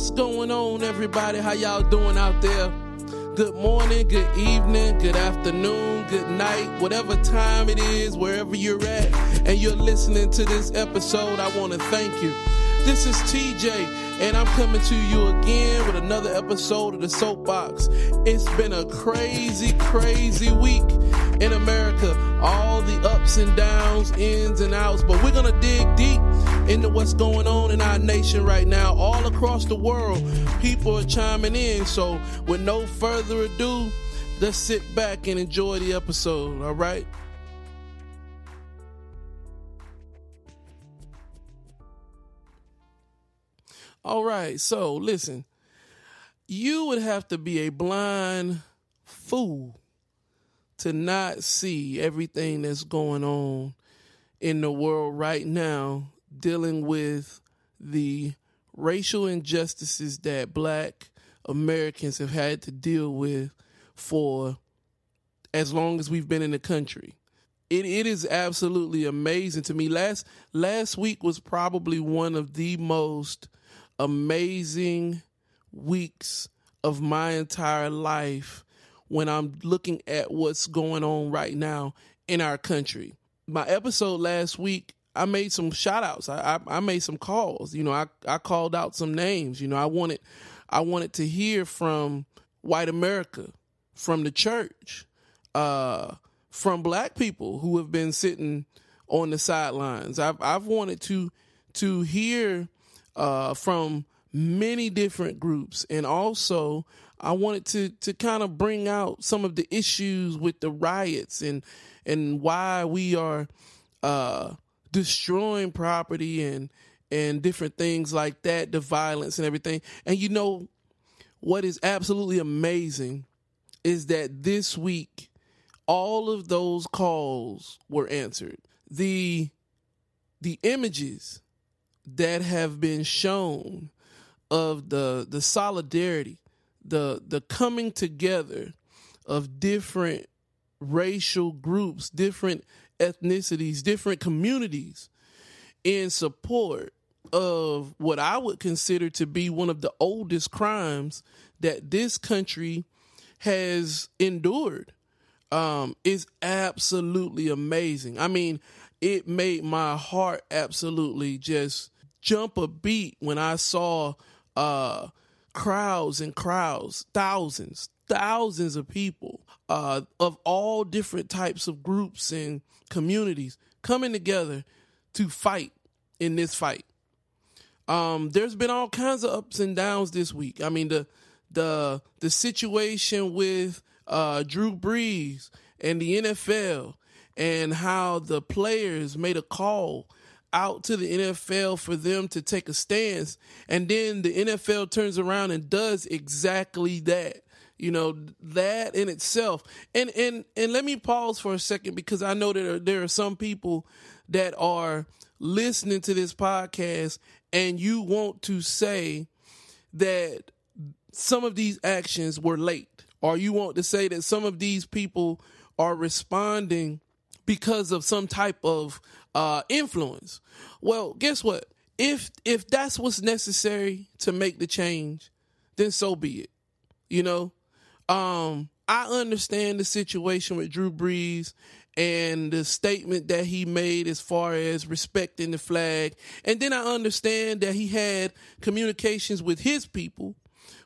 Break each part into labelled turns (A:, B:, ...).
A: What's going on, everybody? How y'all doing out there? Good morning, good evening, good afternoon, good night, whatever time it is, wherever you're at, and you're listening to this episode, I want to thank you. This is TJ, and I'm coming to you again with another episode of the Soapbox. It's been a crazy, crazy week in America. All the ups and downs, ins and outs, but we're gonna dig deep into what's going on in our nation right now, all across the world. People are chiming in, so with no further ado, let's sit back and enjoy the episode, all right? All right, so listen, you would have to be a blind fool to not see everything that's going on in the world right now dealing with the racial injustices that black Americans have had to deal with for as long as we've been in the country. It it is absolutely amazing to me. Last last week was probably one of the most amazing weeks of my entire life when I'm looking at what's going on right now in our country. My episode last week, I made some shout outs. I, I, I made some calls. You know, I, I called out some names. You know, I wanted I wanted to hear from white America, from the church, uh, from black people who have been sitting on the sidelines. I've I've wanted to to hear uh, from many different groups, and also I wanted to to kind of bring out some of the issues with the riots and and why we are uh, destroying property and and different things like that, the violence and everything. And you know what is absolutely amazing is that this week all of those calls were answered. The the images that have been shown of the the solidarity, the the coming together of different racial groups, different ethnicities, different communities in support of what I would consider to be one of the oldest crimes that this country has endured um, is absolutely amazing. I mean, it made my heart absolutely just jump a beat when I saw uh, crowds and crowds, thousands, thousands of people uh, of all different types of groups and communities coming together to fight in this fight. Um, there's been all kinds of ups and downs this week. I mean the the the situation with uh, Drew Brees and the NFL and how the players made a call out to the NFL for them to take a stance. And then the NFL turns around and does exactly that. You know, that in itself. And and and let me pause for a second because I know that there, are some people that are listening to this podcast and you want to say that some of these actions were late or you want to say that some of these people are responding because of some type of uh, influence. Well, guess what? If if that's what's necessary to make the change, then so be it. You know, um, I understand the situation with Drew Brees and the statement that he made as far as respecting the flag, and then I understand that he had communications with his people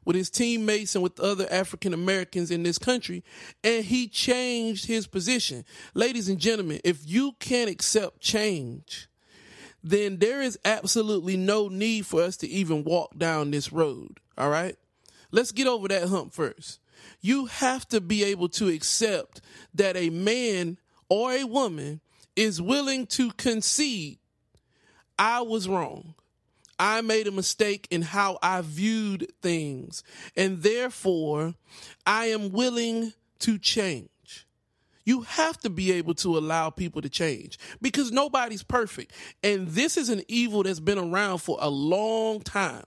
A: with his teammates and with other African Americans in this country, and he changed his position. Ladies and gentlemen, if you can't accept change, then there is absolutely no need for us to even walk down this road. All right? Let's get over that hump first. You have to be able to accept that a man or a woman is willing to concede, I was wrong. I made a mistake in how I viewed things, and therefore I am willing to change. You have to be able to allow people to change because nobody's perfect. And this is an evil that's been around for a long time.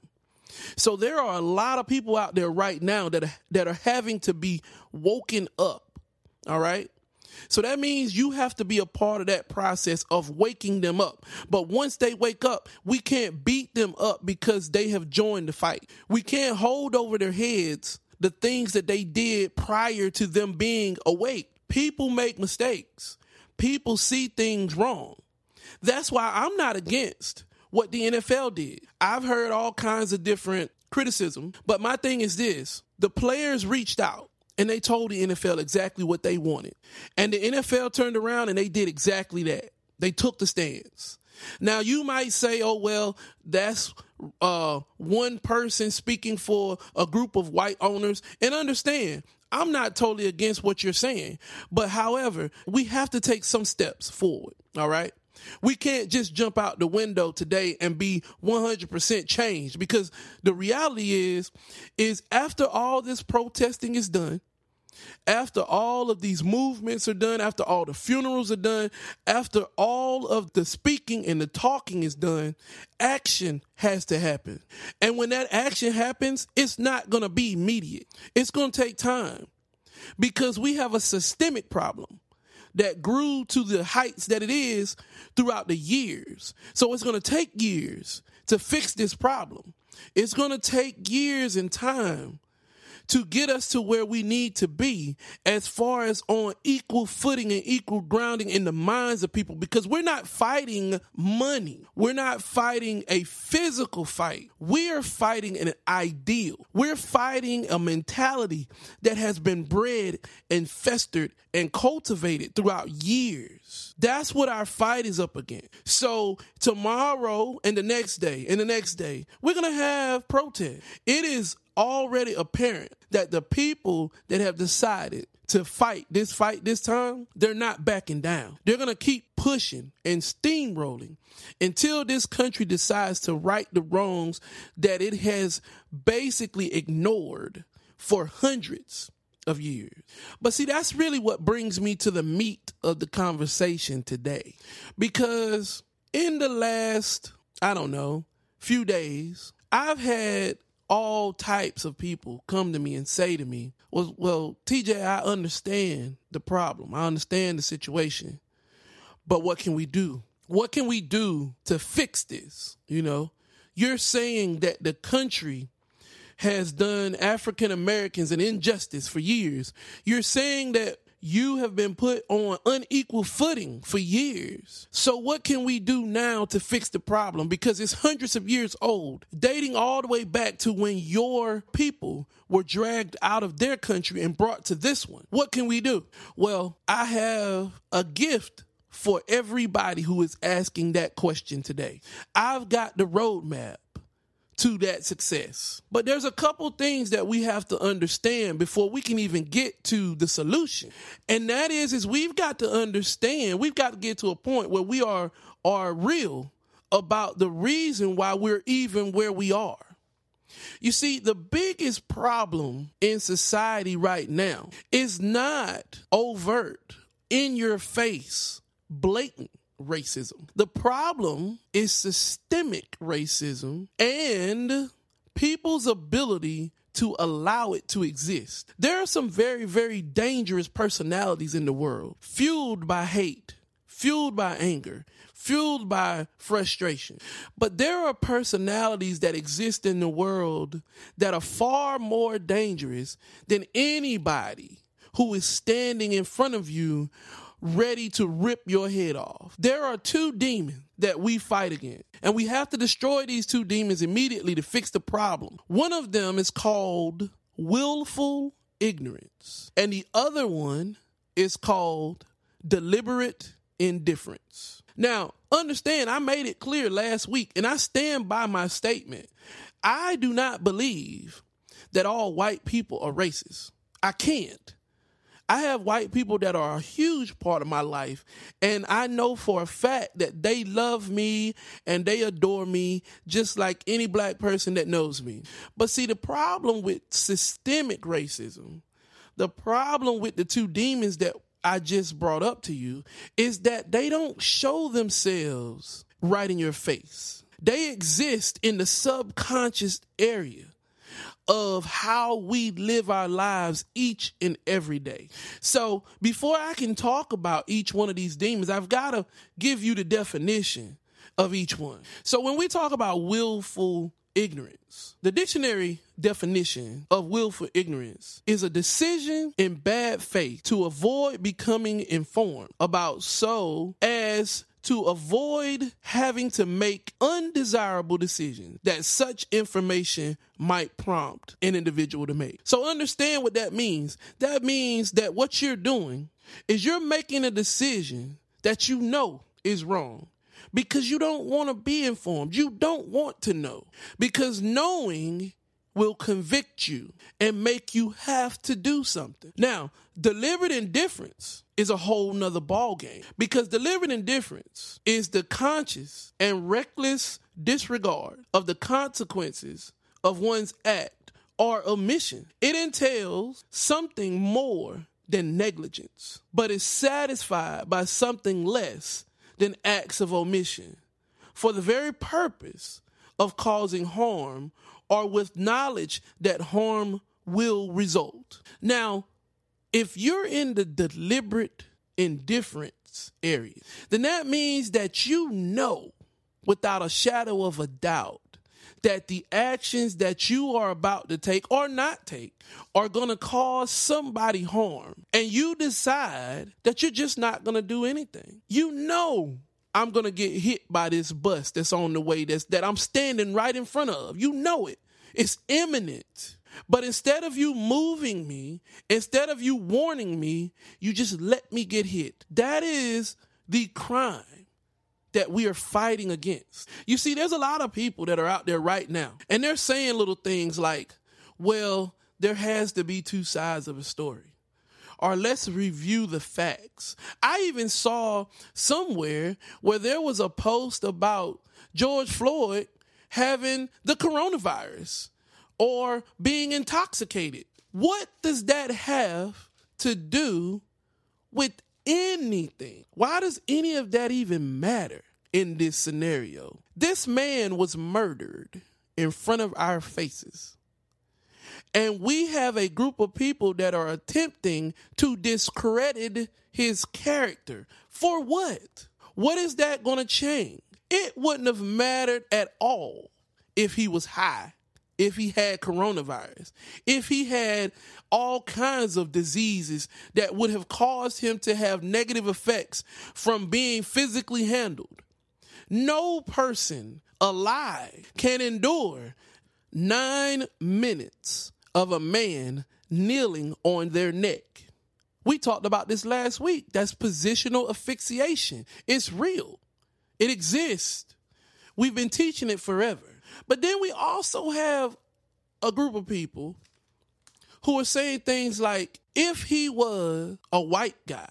A: So there are a lot of people out there right now that that are having to be woken up. All right? So that means you have to be a part of that process of waking them up. But once they wake up, we can't beat them up because they have joined the fight. We can't hold over their heads the things that they did prior to them being awake. People make mistakes. People see things wrong. That's why I'm not against what the NFL did. I've heard all kinds of different criticism, but my thing is this the players reached out and they told the NFL exactly what they wanted. And the NFL turned around and they did exactly that. They took the stands. Now you might say, "Oh well, that's uh, one person speaking for a group of white owners." And understand, I'm not totally against what you're saying, but however, we have to take some steps forward. All right. We can't just jump out the window today and be 100% changed because the reality is is after all this protesting is done, after all of these movements are done, after all the funerals are done, after all of the speaking and the talking is done, action has to happen. And when that action happens, it's not going to be immediate. It's going to take time because we have a systemic problem that grew to the heights that it is throughout the years. So it's going to take years to fix this problem. It's going to take years and time to get us to where we need to be as far as on equal footing and equal grounding in the minds of people because we're not fighting money. We're not fighting a physical fight. We are fighting an ideal. We're fighting a mentality that has been bred and festered and cultivated throughout years. That's what our fight is up against. So tomorrow and the next day and the next day, we're going to have protest. It is already apparent that the people that have decided to fight this fight this time, they're not backing down. They're going to keep pushing and steamrolling until this country decides to right the wrongs that it has basically ignored for hundreds of years. But see, that's really what brings me to the meat of the conversation today. Because in the last, I don't know, few days, I've had all types of people come to me and say to me, well, well, TJ, I understand the problem. I understand the situation. But what can we do? What can we do to fix this? You know, you're saying that the country has done African Americans an injustice for years. You're saying that you have been put on unequal footing for years. So, what can we do now to fix the problem? Because it's hundreds of years old, dating all the way back to when your people were dragged out of their country and brought to this one. What can we do? Well, I have a gift for everybody who is asking that question today. I've got the roadmap to that success. But there's a couple things that we have to understand before we can even get to the solution. And that is is we've got to understand, we've got to get to a point where we are are real about the reason why we're even where we are. You see, the biggest problem in society right now is not overt, in your face, blatant racism. The problem is systemic racism and people's ability to allow it to exist. There are some very, very dangerous personalities in the world, fueled by hate, fueled by anger, fueled by frustration. But there are personalities that exist in the world that are far more dangerous than anybody who is standing in front of you ready to rip your head off. There are two demons that we fight against, and we have to destroy these two demons immediately to fix the problem. One of them is called willful ignorance, and the other one is called deliberate indifference. Now, understand, I made it clear last week, and I stand by my statement. I do not believe that all white people are racist. I can't. I have white people that are a huge part of my life, and I know for a fact that they love me and they adore me just like any black person that knows me. But see, the problem with systemic racism, the problem with the two demons that I just brought up to you, is that they don't show themselves right in your face. They exist in the subconscious area of how we live our lives each and every day. So before I can talk about each one of these demons, I've got to give you the definition of each one. So when we talk about willful ignorance, the dictionary definition of willful ignorance is a decision in bad faith to avoid becoming informed about so as to avoid having to make undesirable decisions that such information might prompt an individual to make. So understand what that means. That means that what you're doing is you're making a decision that you know is wrong because you don't want to be informed. You don't want to know because knowing will convict you and make you have to do something. Now, deliberate indifference is a whole nother ball game because deliberate indifference is the conscious and reckless disregard of the consequences of one's act or omission. It entails something more than negligence, but is satisfied by something less than acts of omission for the very purpose of causing harm or with knowledge that harm will result. Now, if you're in the deliberate indifference area, then that means that you know without a shadow of a doubt that the actions that you are about to take or not take are going to cause somebody harm. And you decide that you're just not going to do anything. You know I'm gonna get hit by this bus that's on the way that's that I'm standing right in front of. You know it. It's imminent. But instead of you moving me, instead of you warning me, you just let me get hit. That is the crime that we are fighting against. You see, there's a lot of people that are out there right now, and they're saying little things like, well, there has to be two sides of a story or let's review the facts. I even saw somewhere where there was a post about George Floyd having the coronavirus or being intoxicated. What does that have to do with anything? Why does any of that even matter in this scenario? This man was murdered in front of our faces. And we have a group of people that are attempting to discredit his character. For what? What is that going to change? It wouldn't have mattered at all if he was high, if he had coronavirus, if he had all kinds of diseases that would have caused him to have negative effects from being physically handled. No person alive can endure nine minutes of a man kneeling on their neck. We talked about this last week. That's positional asphyxiation. It's real, it exists. We've been teaching it forever. But then we also have a group of people who are saying things like if he was a white guy,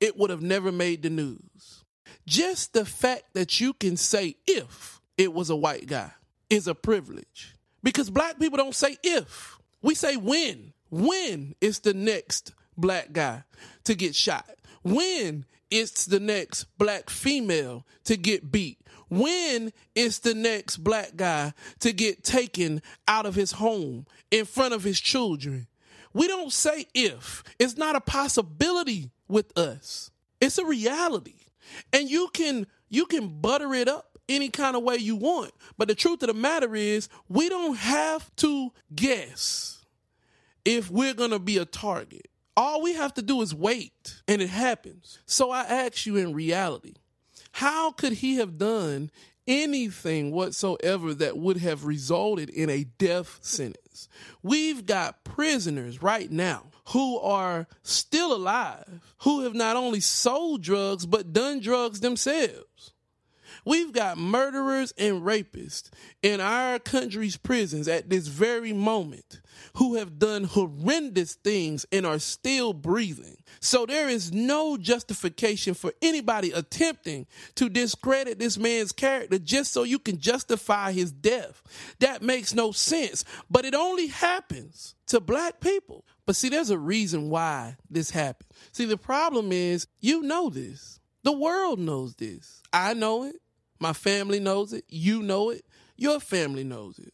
A: it would have never made the news. Just the fact that you can say if it was a white guy is a privilege because black people don't say if, we say when. When is the next black guy to get shot? When it's the next black female to get beat? When is the next black guy to get taken out of his home in front of his children? We don't say if. It's not a possibility with us. It's a reality. And you can you can butter it up any kind of way you want. But the truth of the matter is, we don't have to guess if we're going to be a target. All we have to do is wait, and it happens. So I ask you in reality, how could he have done anything whatsoever that would have resulted in a death sentence? We've got prisoners right now who are still alive, who have not only sold drugs, but done drugs themselves. We've got murderers and rapists in our country's prisons at this very moment who have done horrendous things and are still breathing. So there is no justification for anybody attempting to discredit this man's character just so you can justify his death. That makes no sense, but it only happens to black people. But see, there's a reason why this happened. See, the problem is you know this. The world knows this. I know it. My family knows it. You know it. Your family knows it.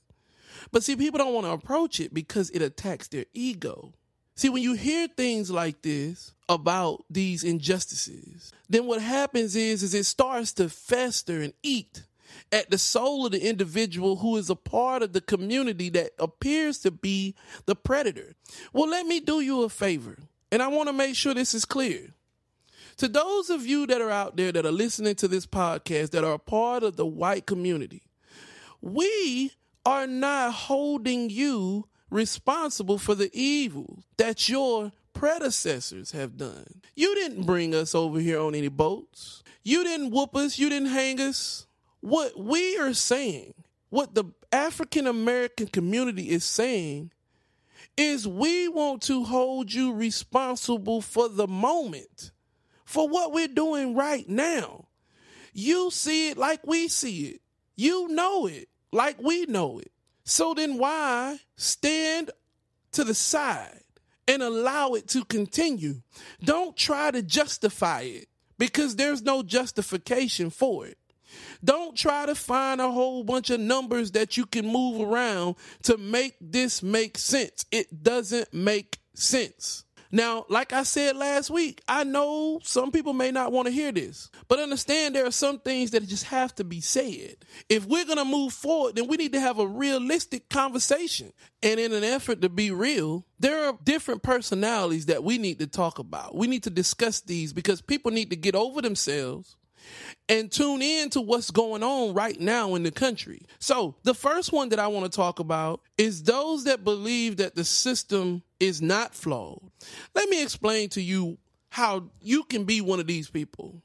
A: But see, people don't want to approach it because it attacks their ego. See, when you hear things like this about these injustices, then what happens is, is it starts to fester and eat at the soul of the individual who is a part of the community that appears to be the predator. Well, let me do you a favor, and I want to make sure this is clear. To those of you that are out there that are listening to this podcast that are a part of the white community, we are not holding you responsible for the evil that your predecessors have done. You didn't bring us over here on any boats. You didn't whoop us. You didn't hang us. What we are saying, what the African American community is saying, is we want to hold you responsible for the moment, for what we're doing right now. You see it like we see it. You know it like we know it. So then why stand to the side and allow it to continue? Don't try to justify it because there's no justification for it. Don't try to find a whole bunch of numbers that you can move around to make this make sense. It doesn't make sense. Now, like I said last week, I know some people may not want to hear this, but understand there are some things that just have to be said. If we're going to move forward, then we need to have a realistic conversation. And in an effort to be real, there are different personalities that we need to talk about. We need to discuss these because people need to get over themselves and tune in to what's going on right now in the country. So, the first one that I want to talk about is those that believe that the system is not flawed. Let me explain to you how you can be one of these people.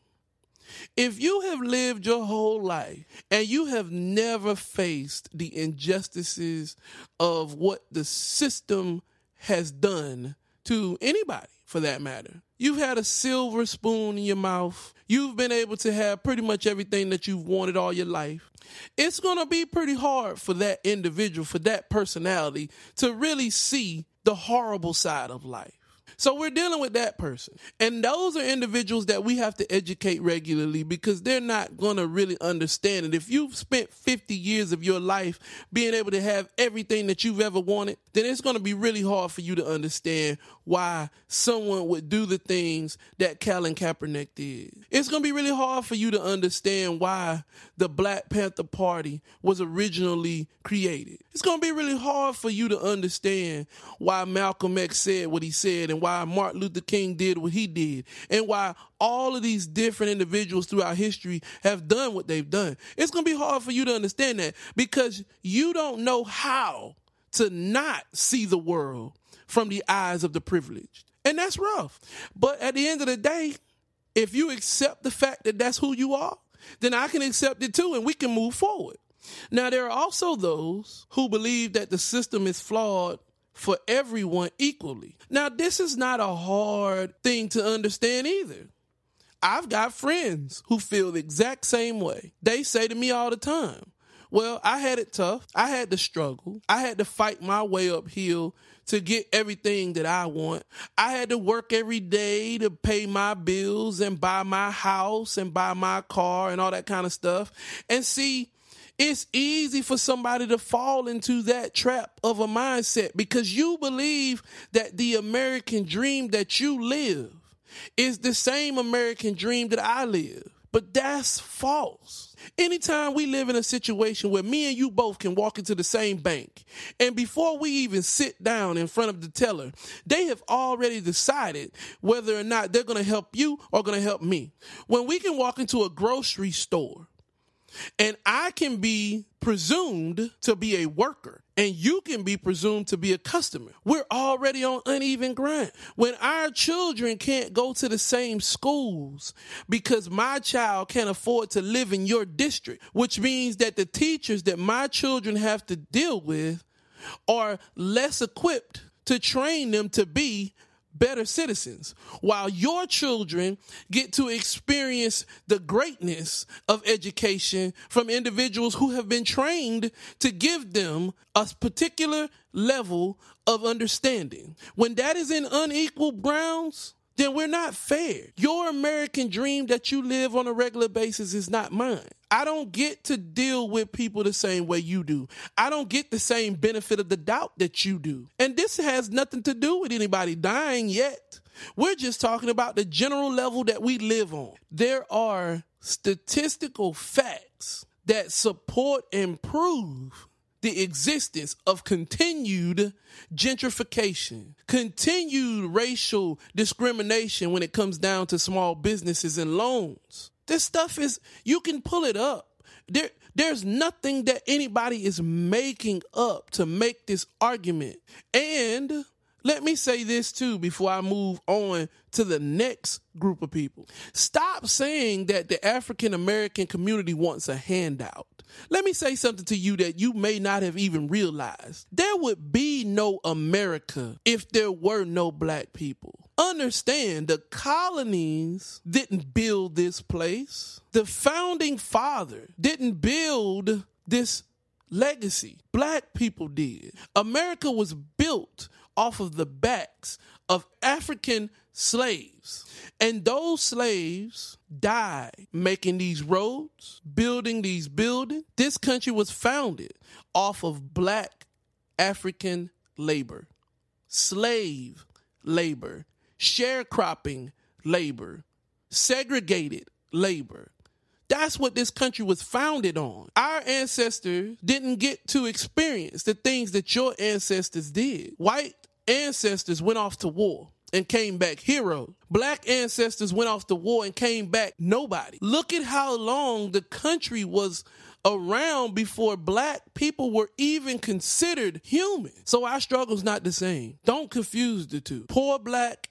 A: If you have lived your whole life and you have never faced the injustices of what the system has done to anybody for that matter, you've had a silver spoon in your mouth you've been able to have pretty much everything that you've wanted all your life. It's going to be pretty hard for that individual, for that personality to really see the horrible side of life. So we're dealing with that person. And those are individuals that we have to educate regularly because they're not going to really understand it. If you've spent 50 years of your life being able to have everything that you've ever wanted, then it's going to be really hard for you to understand why someone would do the things that Colin Kaepernick did. It's going to be really hard for you to understand why the Black Panther Party was originally created. It's going to be really hard for you to understand why Malcolm X said what he said and why Martin Luther King did what he did and why all of these different individuals throughout history have done what they've done. It's going to be hard for you to understand that because you don't know how to not see the world from the eyes of the privileged. And that's rough. But at the end of the day, if you accept the fact that that's who you are, then I can accept it too and we can move forward. Now, there are also those who believe that the system is flawed for everyone equally. Now, this is not a hard thing to understand either. I've got friends who feel the exact same way. They say to me all the time, Well, I had it tough. I had to struggle. I had to fight my way uphill to get everything that I want. I had to work every day to pay my bills and buy my house and buy my car and all that kind of stuff. And see, it's easy for somebody to fall into that trap of a mindset because you believe that the American dream that you live is the same American dream that I live. But that's false. Anytime we live in a situation where me and you both can walk into the same bank, and before we even sit down in front of the teller, they have already decided whether or not they're going to help you or going to help me. When we can walk into a grocery store and I can be presumed to be a worker and you can be presumed to be a customer. We're already on uneven ground. When our children can't go to the same schools because my child can't afford to live in your district, which means that the teachers that my children have to deal with are less equipped to train them to be better citizens while your children get to experience the greatness of education from individuals who have been trained to give them a particular level of understanding. When that is in unequal grounds, then we're not fair. Your American dream that you live on a regular basis is not mine. I don't get to deal with people the same way you do. I don't get the same benefit of the doubt that you do. And this has nothing to do with anybody dying yet. We're just talking about the general level that we live on. There are statistical facts that support and prove the existence of continued gentrification, continued racial discrimination when it comes down to small businesses and loans. This stuff is, you can pull it up. There, there's nothing that anybody is making up to make this argument. And let me say this too before I move on to the next group of people. Stop saying that the African American community wants a handout. Let me say something to you that you may not have even realized. There would be no America if there were no black people. Understand the colonies didn't build this place. The founding father didn't build this legacy. Black people did. America was built off of the backs of African slaves. And those slaves died making these roads, building these buildings. This country was founded off of black African labor, slave labor, sharecropping labor, segregated labor. That's what this country was founded on. Our ancestors didn't get to experience the things that your ancestors did. White ancestors went off to war and came back heroes. Black ancestors went off to war and came back nobody. Look at how long the country was around before black people were even considered human. So our struggle's not the same. Don't confuse the two. Poor black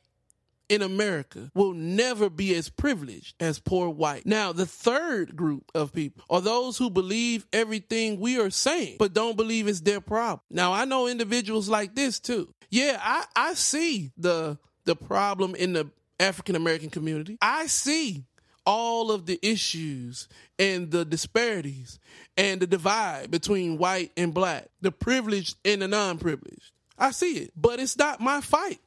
A: in America will never be as privileged as poor white. Now, the third group of people are those who believe everything we are saying, but don't believe it's their problem. Now, I know individuals like this too. Yeah, I, I see the the problem in the African American community. I see all of the issues and the disparities and the divide between white and black, the privileged and the non privileged. I see it, but it's not my fight.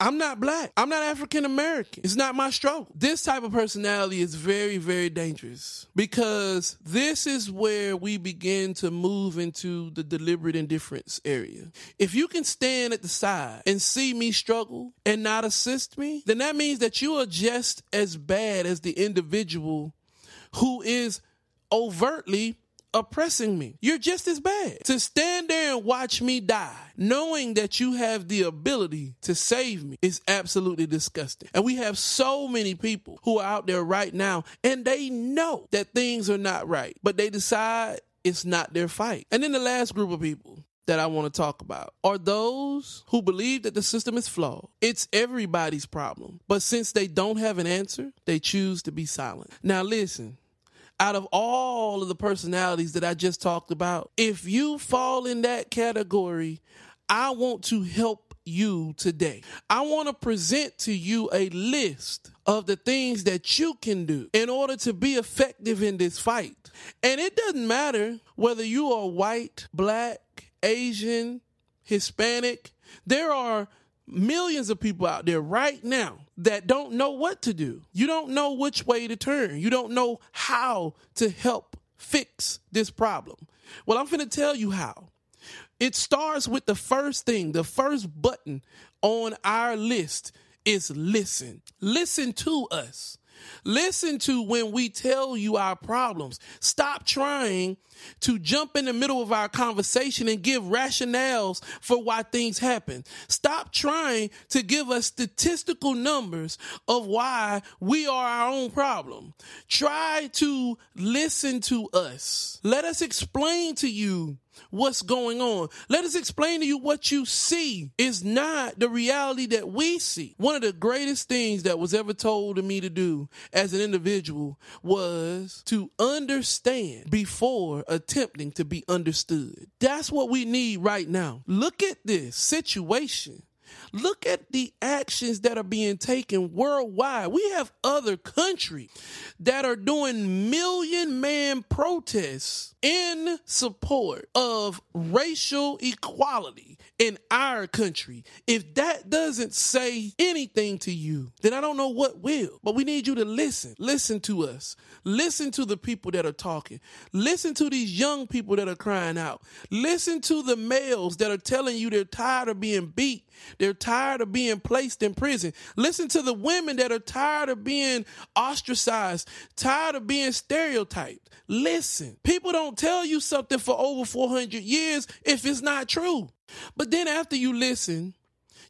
A: I'm not black. I'm not African American. It's not my struggle. This type of personality is very, very dangerous because this is where we begin to move into the deliberate indifference area. If you can stand at the side and see me struggle and not assist me, then that means that you are just as bad as the individual who is overtly oppressing me. You're just as bad. To stand there and watch me die, knowing that you have the ability to save me, is absolutely disgusting. And we have so many people who are out there right now and they know that things are not right, but they decide it's not their fight. And then the last group of people that I want to talk about are those who believe that the system is flawed. It's everybody's problem. But since they don't have an answer, they choose to be silent. Now, listen, out of all of the personalities that I just talked about, if you fall in that category, I want to help you today. I want to present to you a list of the things that you can do in order to be effective in this fight. And it doesn't matter whether you are white, black, Asian, Hispanic. There are millions of people out there right now that don't know what to do. You don't know which way to turn. You don't know how to help fix this problem. Well, I'm going to tell you how. It starts with the first thing, the first button on our list is listen. Listen to us. Listen to when we tell you our problems. Stop trying to jump in the middle of our conversation and give rationales for why things happen. Stop trying to give us statistical numbers of why we are our own problem. Try to listen to us. Let us explain to you what's going on. Let us explain to you what you see is not the reality that we see. One of the greatest things that was ever told to me to do as an individual was to understand before attempting to be understood. That's what we need right now. Look at this situation Look at the actions that are being taken worldwide. We have other countries that are doing million man protests in support of racial equality in our country. If that doesn't say anything to you, then I don't know what will. But we need you to listen. Listen to us. Listen to the people that are talking. Listen to these young people that are crying out. Listen to the males that are telling you they're tired of being beat. They're tired of being placed in prison. Listen to the women that are tired of being ostracized, tired of being stereotyped. Listen. People don't tell you something for over 400 years if it's not true. But then after you listen,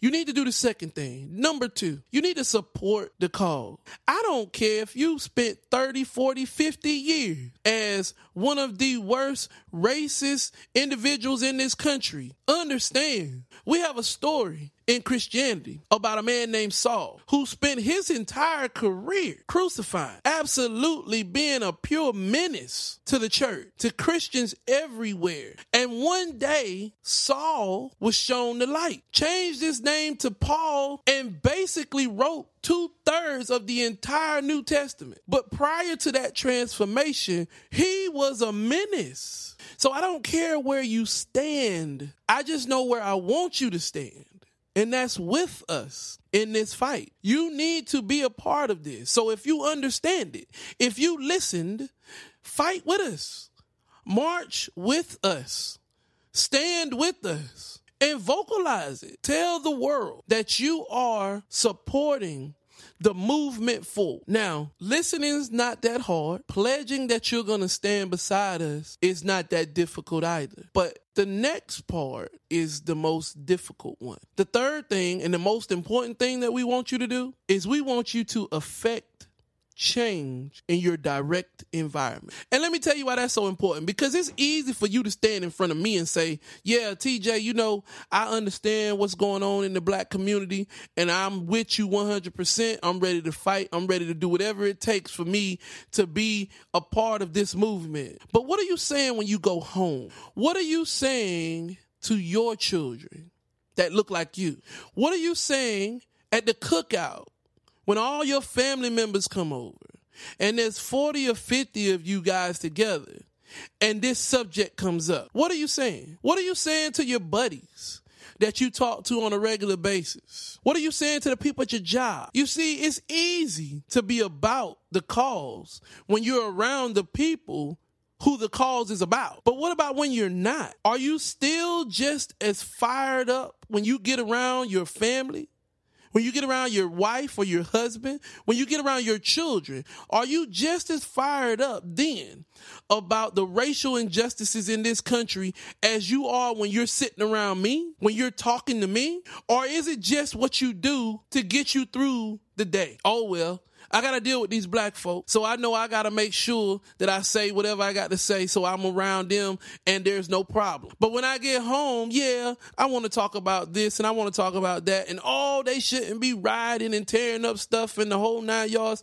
A: you need to do the second thing. Number two, you need to support the cause. I don't care if you spent 30, 40, 50 years as one of the worst racist individuals in this country. Understand, we have a story in Christianity about a man named Saul who spent his entire career crucified, absolutely being a pure menace to the church, to Christians everywhere. And one day, Saul was shown the light, changed his name to Paul, and basically wrote two thirds of the entire New Testament. But prior to that transformation, he was a menace. So I don't care where you stand. I just know where I want you to stand. And that's with us in this fight. You need to be a part of this. So if you understand it, if you listened, fight with us, march with us, stand with us, and vocalize it. Tell the world that you are supporting the movement forward. Now, listening's not that hard. Pledging that you're going to stand beside us is not that difficult either. But the next part is the most difficult one. The third thing and the most important thing that we want you to do is we want you to affect change in your direct environment. And let me tell you why that's so important because it's easy for you to stand in front of me and say, Yeah, TJ, you know, I understand what's going on in the black community and I'm with you 100%. I'm ready to fight. I'm ready to do whatever it takes for me to be a part of this movement. But what are you saying when you go home? What are you saying to your children that look like you? What are you saying at the cookout? When all your family members come over and there's 40 or 50 of you guys together and this subject comes up, what are you saying? What are you saying to your buddies? That you talk to on a regular basis? What are you saying to the people at your job? You see, it's easy to be about the cause when you're around the people who the cause is about. But what about when you're not? Are you still just as fired up when you get around your family? When you get around your wife or your husband, when you get around your children, are you just as fired up then about the racial injustices in this country as you are when you're sitting around me, when you're talking to me? Or is it just what you do to get you through the day? Oh, well, I got to deal with these black folks. So I know I got to make sure that I say whatever I got to say so I'm around them and there's no problem. But when I get home, yeah, I want to talk about this and I want to talk about that. And oh, they shouldn't be riding and tearing up stuff in the whole nine yards.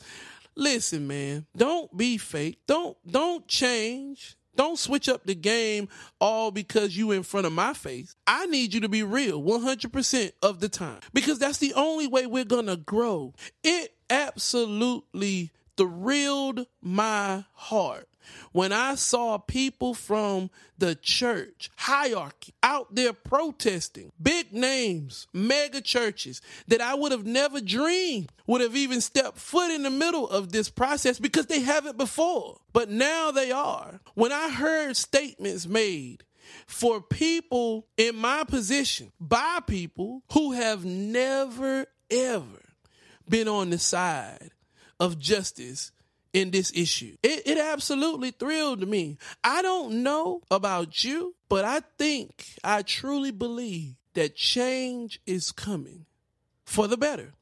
A: Listen, man, don't be fake. Don't don't change. Don't switch up the game all because you in front of my face. I need you to be real 100% of the time because that's the only way we're going to grow. It absolutely thrilled my heart when I saw people from the church hierarchy out there protesting big names, mega churches that I would have never dreamed would have even stepped foot in the middle of this process because they haven't before. But now they are. When I heard statements made for people in my position by people who have never, ever been on the side of justice in this issue. It, it absolutely thrilled me. I don't know about you, but I think, I truly believe that change is coming for the better.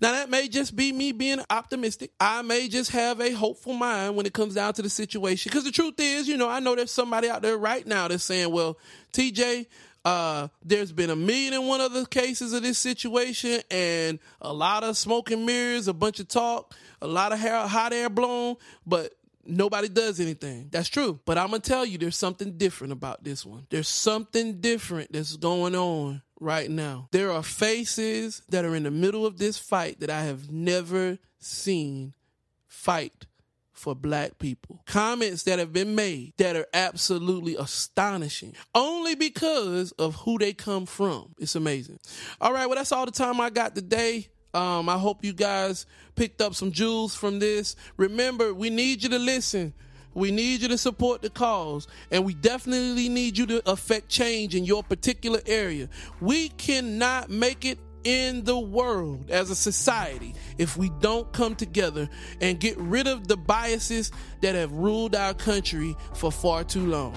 A: Now, that may just be me being optimistic. I may just have a hopeful mind when it comes down to the situation. Because the truth is, you know, I know there's somebody out there right now that's saying, well, TJ, uh, there's been a million and one other cases of this situation, and a lot of smoke and mirrors, a bunch of talk, a lot of hair, hot air blown, but nobody does anything. That's true. But I'm gonna tell you, there's something different about this one. There's something different that's going on right now. There are faces that are in the middle of this fight that I have never seen fight for black people. Comments that have been made that are absolutely astonishing only because of who they come from. It's amazing. All right, well, that's all the time I got today. Um, I hope you guys picked up some jewels from this. Remember, we need you to listen. We need you to support the cause, and we definitely need you to affect change in your particular area. We cannot make it in the world as a society if we don't come together and get rid of the biases that have ruled our country for far too long.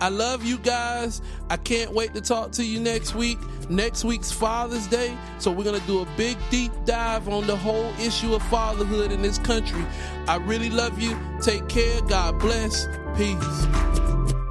A: I love you guys. I can't wait to talk to you next week. Next week's Father's Day. So, we're going to do a big deep dive on the whole issue of fatherhood in this country. I really love you. Take care. God bless. Peace.